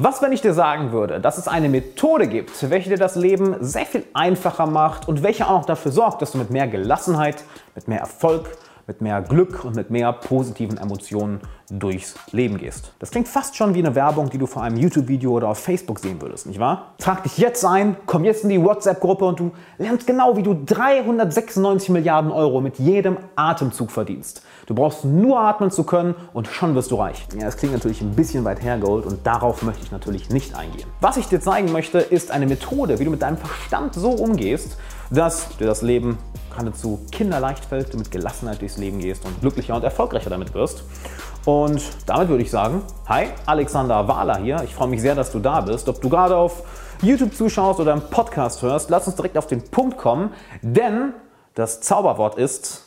Was, wenn ich dir sagen würde, dass es eine Methode gibt, welche dir das Leben sehr viel einfacher macht und welche auch noch dafür sorgt, dass du mit mehr Gelassenheit, mit mehr Erfolg, mit mehr Glück und mit mehr positiven Emotionen durchs Leben gehst. Das klingt fast schon wie eine Werbung, die du vor einem YouTube-Video oder auf Facebook sehen würdest, nicht wahr? Trag dich jetzt ein, komm jetzt in die WhatsApp-Gruppe und du lernst genau, wie du 396 Milliarden Euro mit jedem Atemzug verdienst. Du brauchst nur atmen zu können und schon wirst du reich. Ja, das klingt natürlich ein bisschen weit hergeholt und darauf möchte ich natürlich nicht eingehen. Was ich dir zeigen möchte, ist eine Methode, wie du mit deinem Verstand so umgehst, dass dir das Leben geradezu kinderleicht fällt, du mit Gelassenheit durchs Leben gehst und glücklicher und erfolgreicher damit wirst. Und damit würde ich sagen, hi, Alexander Wahler hier. Ich freue mich sehr, dass du da bist. Ob du gerade auf YouTube zuschaust oder im Podcast hörst, lass uns direkt auf den Punkt kommen, denn das Zauberwort ist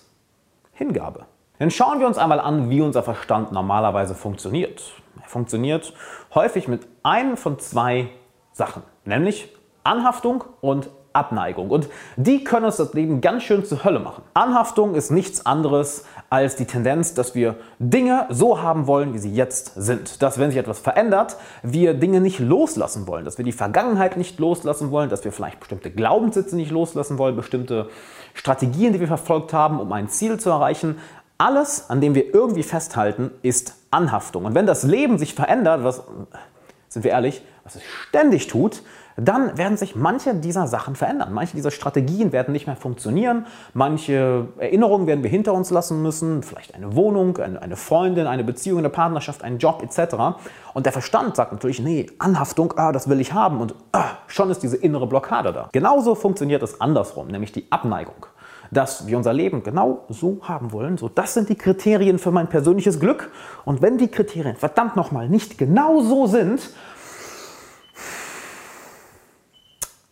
Hingabe. Dann schauen wir uns einmal an, wie unser Verstand normalerweise funktioniert. Er funktioniert häufig mit einem von zwei Sachen, nämlich Anhaftung und Abneigung. Und die können uns das Leben ganz schön zur Hölle machen. Anhaftung ist nichts anderes als die Tendenz, dass wir Dinge so haben wollen, wie sie jetzt sind. Dass, wenn sich etwas verändert, wir Dinge nicht loslassen wollen. Dass wir die Vergangenheit nicht loslassen wollen. Dass wir vielleicht bestimmte Glaubenssitze nicht loslassen wollen. Bestimmte Strategien, die wir verfolgt haben, um ein Ziel zu erreichen. Alles, an dem wir irgendwie festhalten, ist Anhaftung. Und wenn das Leben sich verändert, was, sind wir ehrlich, was es ständig tut, dann werden sich manche dieser Sachen verändern. Manche dieser Strategien werden nicht mehr funktionieren. Manche Erinnerungen werden wir hinter uns lassen müssen. Vielleicht eine Wohnung, eine Freundin, eine Beziehung, eine Partnerschaft, einen Job etc. Und der Verstand sagt natürlich, nee, Anhaftung, ah, das will ich haben. Und ah, schon ist diese innere Blockade da. Genauso funktioniert es andersrum, nämlich die Abneigung dass wir unser Leben genau so haben wollen. So, das sind die Kriterien für mein persönliches Glück. Und wenn die Kriterien verdammt nochmal nicht genau so sind,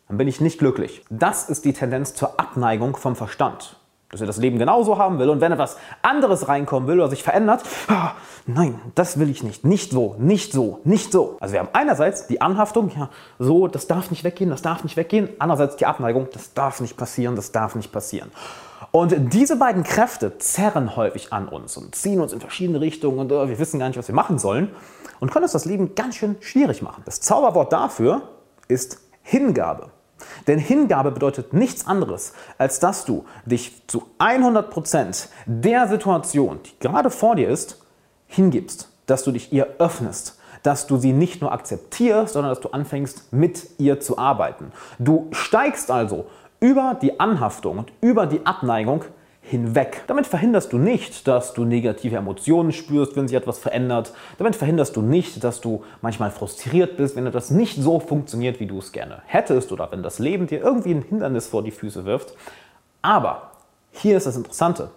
dann bin ich nicht glücklich. Das ist die Tendenz zur Abneigung vom Verstand. Dass er das Leben genauso haben will und wenn etwas anderes reinkommen will oder sich verändert, ah, nein, das will ich nicht. Nicht so, nicht so, nicht so. Also wir haben einerseits die Anhaftung, ja, so, das darf nicht weggehen, das darf nicht weggehen. Andererseits die Abneigung, das darf nicht passieren, das darf nicht passieren. Und diese beiden Kräfte zerren häufig an uns und ziehen uns in verschiedene Richtungen und uh, wir wissen gar nicht, was wir machen sollen und können uns das Leben ganz schön schwierig machen. Das Zauberwort dafür ist Hingabe. Denn Hingabe bedeutet nichts anderes, als dass du dich zu 100% der Situation, die gerade vor dir ist, hingibst, dass du dich ihr öffnest, dass du sie nicht nur akzeptierst, sondern dass du anfängst, mit ihr zu arbeiten. Du steigst also über die Anhaftung und über die Abneigung hinweg. Damit verhinderst du nicht, dass du negative Emotionen spürst, wenn sich etwas verändert. Damit verhinderst du nicht, dass du manchmal frustriert bist, wenn etwas nicht so funktioniert, wie du es gerne hättest oder wenn das Leben dir irgendwie ein Hindernis vor die Füße wirft. Aber hier ist das Interessante.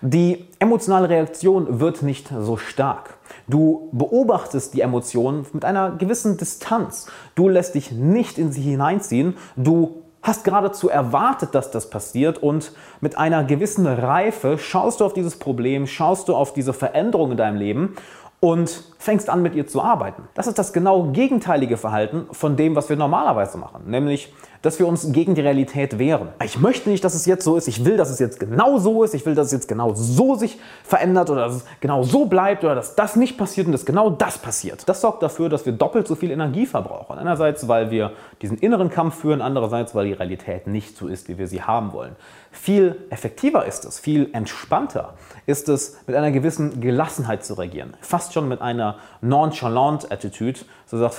Die emotionale Reaktion wird nicht so stark. Du beobachtest die Emotionen mit einer gewissen Distanz. Du lässt dich nicht in sie hineinziehen. Du hast geradezu erwartet, dass das passiert und mit einer gewissen Reife schaust du auf dieses Problem, schaust du auf diese Veränderung in deinem Leben und fängst an, mit ihr zu arbeiten. Das ist das genau gegenteilige Verhalten von dem, was wir normalerweise machen, nämlich dass wir uns gegen die Realität wehren. Ich möchte nicht, dass es jetzt so ist, ich will, dass es jetzt genau so ist, ich will, dass es jetzt genau so sich verändert oder dass es genau so bleibt oder dass das nicht passiert und dass genau das passiert. Das sorgt dafür, dass wir doppelt so viel Energie verbrauchen. Einerseits, weil wir diesen inneren Kampf führen, andererseits, weil die Realität nicht so ist, wie wir sie haben wollen. Viel effektiver ist es, viel entspannter ist es, mit einer gewissen Gelassenheit zu reagieren. Fast schon mit einer nonchalant Attitude, so sagt,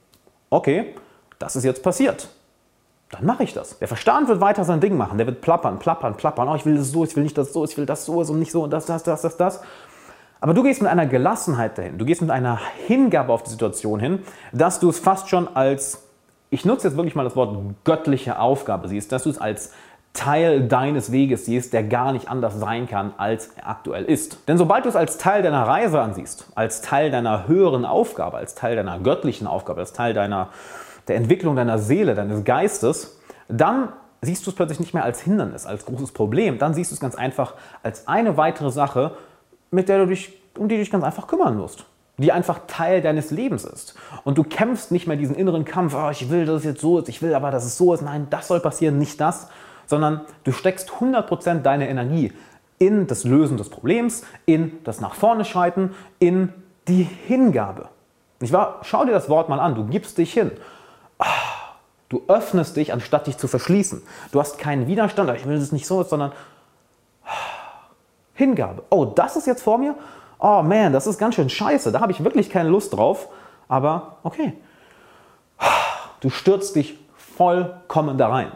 okay, das ist jetzt passiert dann mache ich das. Der Verstand wird weiter sein Ding machen. Der wird plappern, plappern, plappern. Oh, ich will das so, ich will nicht das so, ich will das so und nicht so und das, das, das, das, das. Aber du gehst mit einer Gelassenheit dahin. Du gehst mit einer Hingabe auf die Situation hin, dass du es fast schon als, ich nutze jetzt wirklich mal das Wort göttliche Aufgabe siehst, dass du es als Teil deines Weges siehst, der gar nicht anders sein kann, als er aktuell ist. Denn sobald du es als Teil deiner Reise ansiehst, als Teil deiner höheren Aufgabe, als Teil deiner göttlichen Aufgabe, als Teil deiner der Entwicklung deiner Seele, deines Geistes, dann siehst du es plötzlich nicht mehr als Hindernis, als großes Problem. Dann siehst du es ganz einfach als eine weitere Sache, mit der du dich, um die du dich ganz einfach kümmern musst. Die einfach Teil deines Lebens ist. Und du kämpfst nicht mehr diesen inneren Kampf, oh, ich will, dass es jetzt so ist, ich will aber, dass es so ist, nein, das soll passieren, nicht das, sondern du steckst 100% deine Energie in das Lösen des Problems, in das Nach vorne schreiten, in die Hingabe. Nicht wahr? Schau dir das Wort mal an. Du gibst dich hin. Ah, du öffnest dich, anstatt dich zu verschließen. Du hast keinen Widerstand, ich will es nicht so, sondern ah, Hingabe. Oh, das ist jetzt vor mir? Oh man, das ist ganz schön scheiße. Da habe ich wirklich keine Lust drauf. Aber okay. Du stürzt dich vollkommen da rein.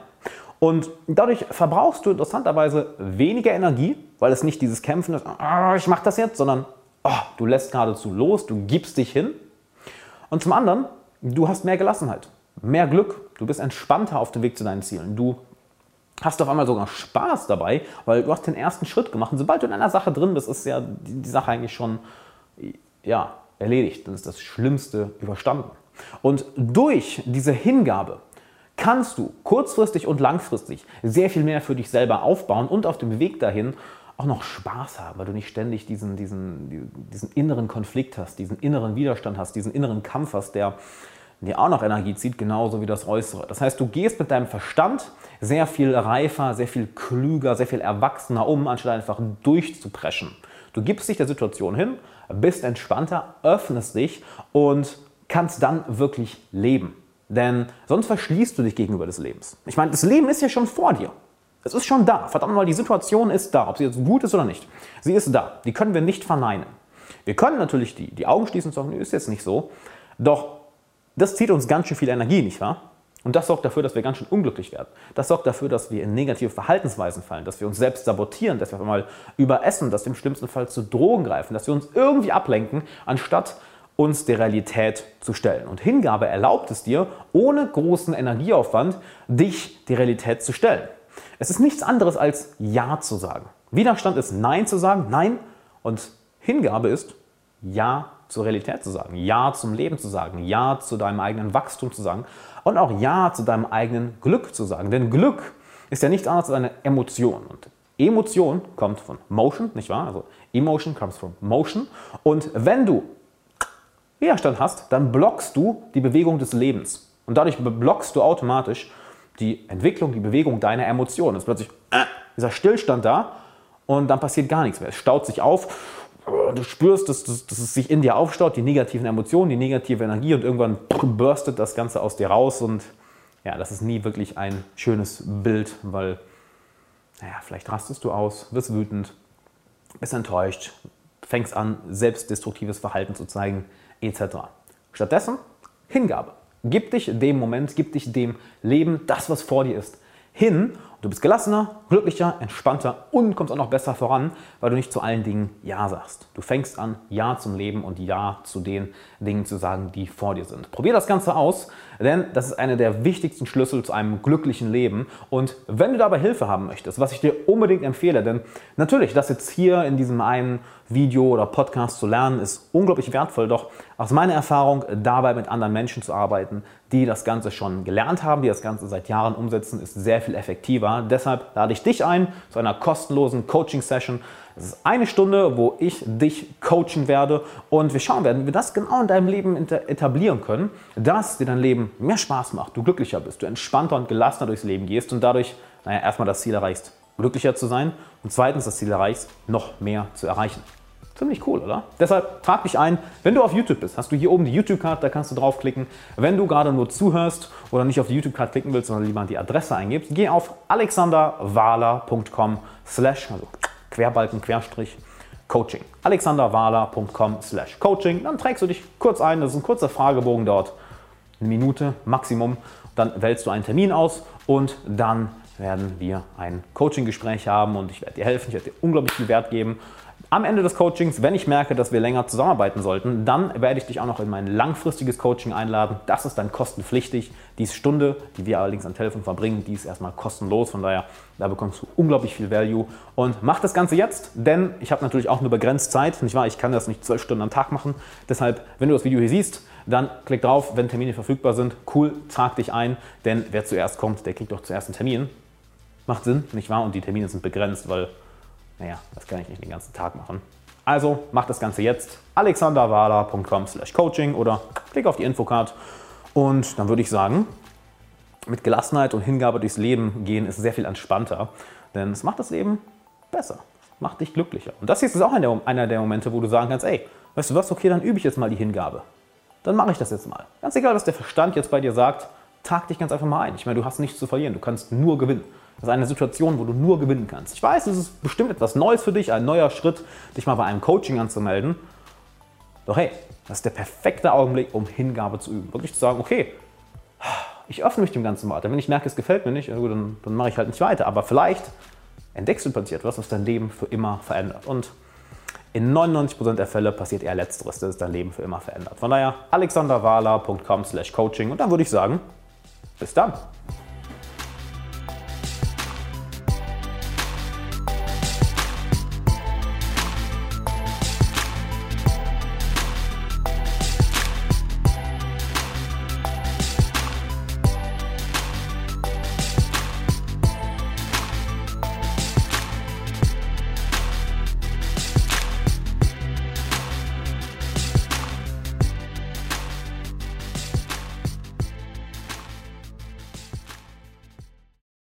Und dadurch verbrauchst du interessanterweise weniger Energie, weil es nicht dieses Kämpfen ist, oh, ich mache das jetzt, sondern oh, du lässt geradezu los, du gibst dich hin. Und zum anderen, du hast mehr Gelassenheit, mehr Glück, du bist entspannter auf dem Weg zu deinen Zielen. Du hast auf einmal sogar Spaß dabei, weil du hast den ersten Schritt gemacht. Und sobald du in einer Sache drin bist, ist ja die, die Sache eigentlich schon ja, erledigt. Dann ist das Schlimmste überstanden. Und durch diese Hingabe kannst du kurzfristig und langfristig sehr viel mehr für dich selber aufbauen und auf dem Weg dahin auch noch Spaß haben, weil du nicht ständig diesen, diesen, diesen inneren Konflikt hast, diesen inneren Widerstand hast, diesen inneren Kampf hast, der dir auch noch Energie zieht, genauso wie das Äußere. Das heißt, du gehst mit deinem Verstand sehr viel reifer, sehr viel klüger, sehr viel erwachsener um, anstatt einfach durchzupreschen. Du gibst dich der Situation hin, bist entspannter, öffnest dich und kannst dann wirklich leben. Denn sonst verschließt du dich gegenüber des Lebens. Ich meine, das Leben ist ja schon vor dir. Es ist schon da. Verdammt mal, die Situation ist da, ob sie jetzt gut ist oder nicht. Sie ist da. Die können wir nicht verneinen. Wir können natürlich die, die Augen schließen und sagen, ist jetzt nicht so. Doch das zieht uns ganz schön viel Energie, nicht wahr? Und das sorgt dafür, dass wir ganz schön unglücklich werden. Das sorgt dafür, dass wir in negative Verhaltensweisen fallen, dass wir uns selbst sabotieren, dass wir mal überessen, dass wir im schlimmsten Fall zu Drogen greifen, dass wir uns irgendwie ablenken, anstatt uns der Realität zu stellen. Und Hingabe erlaubt es dir, ohne großen Energieaufwand, dich der Realität zu stellen. Es ist nichts anderes als Ja zu sagen. Widerstand ist Nein zu sagen, Nein. Und Hingabe ist Ja zur Realität zu sagen, Ja zum Leben zu sagen, Ja zu deinem eigenen Wachstum zu sagen und auch Ja zu deinem eigenen Glück zu sagen. Denn Glück ist ja nichts anderes als eine Emotion. Und Emotion kommt von Motion, nicht wahr? Also Emotion comes from Motion. Und wenn du Widerstand hast, dann blockst du die Bewegung des Lebens. Und dadurch blockst du automatisch die Entwicklung, die Bewegung deiner Emotionen. Es ist plötzlich äh, dieser Stillstand da und dann passiert gar nichts mehr. Es staut sich auf. Du spürst, dass, dass, dass es sich in dir aufstaut, die negativen Emotionen, die negative Energie und irgendwann burstet das Ganze aus dir raus und ja, das ist nie wirklich ein schönes Bild, weil, naja, vielleicht rastest du aus, wirst wütend, bist enttäuscht, fängst an, selbstdestruktives Verhalten zu zeigen etc. Stattdessen Hingabe. Gib dich dem Moment, gib dich dem Leben, das, was vor dir ist, hin. Du bist gelassener, glücklicher, entspannter und kommst auch noch besser voran, weil du nicht zu allen Dingen Ja sagst. Du fängst an, Ja zum Leben und Ja zu den Dingen zu sagen, die vor dir sind. Probier das Ganze aus, denn das ist einer der wichtigsten Schlüssel zu einem glücklichen Leben. Und wenn du dabei Hilfe haben möchtest, was ich dir unbedingt empfehle, denn natürlich, das jetzt hier in diesem einen Video oder Podcast zu lernen, ist unglaublich wertvoll. Doch aus meiner Erfahrung, dabei mit anderen Menschen zu arbeiten, die das Ganze schon gelernt haben, die das Ganze seit Jahren umsetzen, ist sehr viel effektiver. Deshalb lade ich dich ein zu einer kostenlosen Coaching-Session. Es ist eine Stunde, wo ich dich coachen werde und wir schauen werden, wie wir das genau in deinem Leben etablieren können, dass dir dein Leben mehr Spaß macht, du glücklicher bist, du entspannter und gelassener durchs Leben gehst und dadurch, naja, erstmal das Ziel erreichst, glücklicher zu sein und zweitens das Ziel erreichst, noch mehr zu erreichen. Ziemlich cool, oder? Deshalb trag dich ein. Wenn du auf YouTube bist, hast du hier oben die YouTube-Card, da kannst du draufklicken. Wenn du gerade nur zuhörst oder nicht auf die YouTube-Card klicken willst, sondern lieber die Adresse eingibst, geh auf alexanderwahler.com slash, also Querbalken, Querstrich, Coaching. alexanderwahler.com slash Coaching. Dann trägst du dich kurz ein, das ist ein kurzer Fragebogen dort, eine Minute Maximum. Dann wählst du einen Termin aus und dann werden wir ein Coaching-Gespräch haben und ich werde dir helfen, ich werde dir unglaublich viel Wert geben. Am Ende des Coachings, wenn ich merke, dass wir länger zusammenarbeiten sollten, dann werde ich dich auch noch in mein langfristiges Coaching einladen. Das ist dann kostenpflichtig. Die Stunde, die wir allerdings am Telefon verbringen, die ist erstmal kostenlos. Von daher, da bekommst du unglaublich viel Value. Und mach das Ganze jetzt, denn ich habe natürlich auch nur begrenzt Zeit. Nicht wahr? Ich kann das nicht zwölf Stunden am Tag machen. Deshalb, wenn du das Video hier siehst, dann klick drauf, wenn Termine verfügbar sind. Cool, trag dich ein, denn wer zuerst kommt, der kriegt doch zuerst einen Termin. Macht Sinn, nicht wahr? Und die Termine sind begrenzt, weil naja, das kann ich nicht den ganzen Tag machen. Also mach das Ganze jetzt alexanderwala.com slash coaching oder klick auf die Infocard und dann würde ich sagen, mit Gelassenheit und Hingabe durchs Leben gehen ist sehr viel entspannter, denn es macht das Leben besser, macht dich glücklicher. Und das hier ist auch einer der Momente, wo du sagen kannst, ey, weißt du was, okay, dann übe ich jetzt mal die Hingabe. dann mache ich das jetzt mal. Ganz egal, was der Verstand jetzt bei dir sagt, tag dich ganz einfach mal ein. Ich meine, du hast nichts zu verlieren, du kannst nur gewinnen. Das ist eine Situation, wo du nur gewinnen kannst. Ich weiß, es ist bestimmt etwas Neues für dich, ein neuer Schritt, dich mal bei einem Coaching anzumelden. Doch hey, das ist der perfekte Augenblick, um Hingabe zu üben. Wirklich zu sagen, okay, ich öffne mich dem Ganzen weiter. Wenn ich merke, es gefällt mir nicht, dann, dann mache ich halt nicht weiter. Aber vielleicht entdeckst du plötzlich etwas, was dein Leben für immer verändert. Und in 99% der Fälle passiert eher Letzteres, dass es dein Leben für immer verändert. Von daher alexanderwala.com/coaching und dann würde ich sagen, bis dann.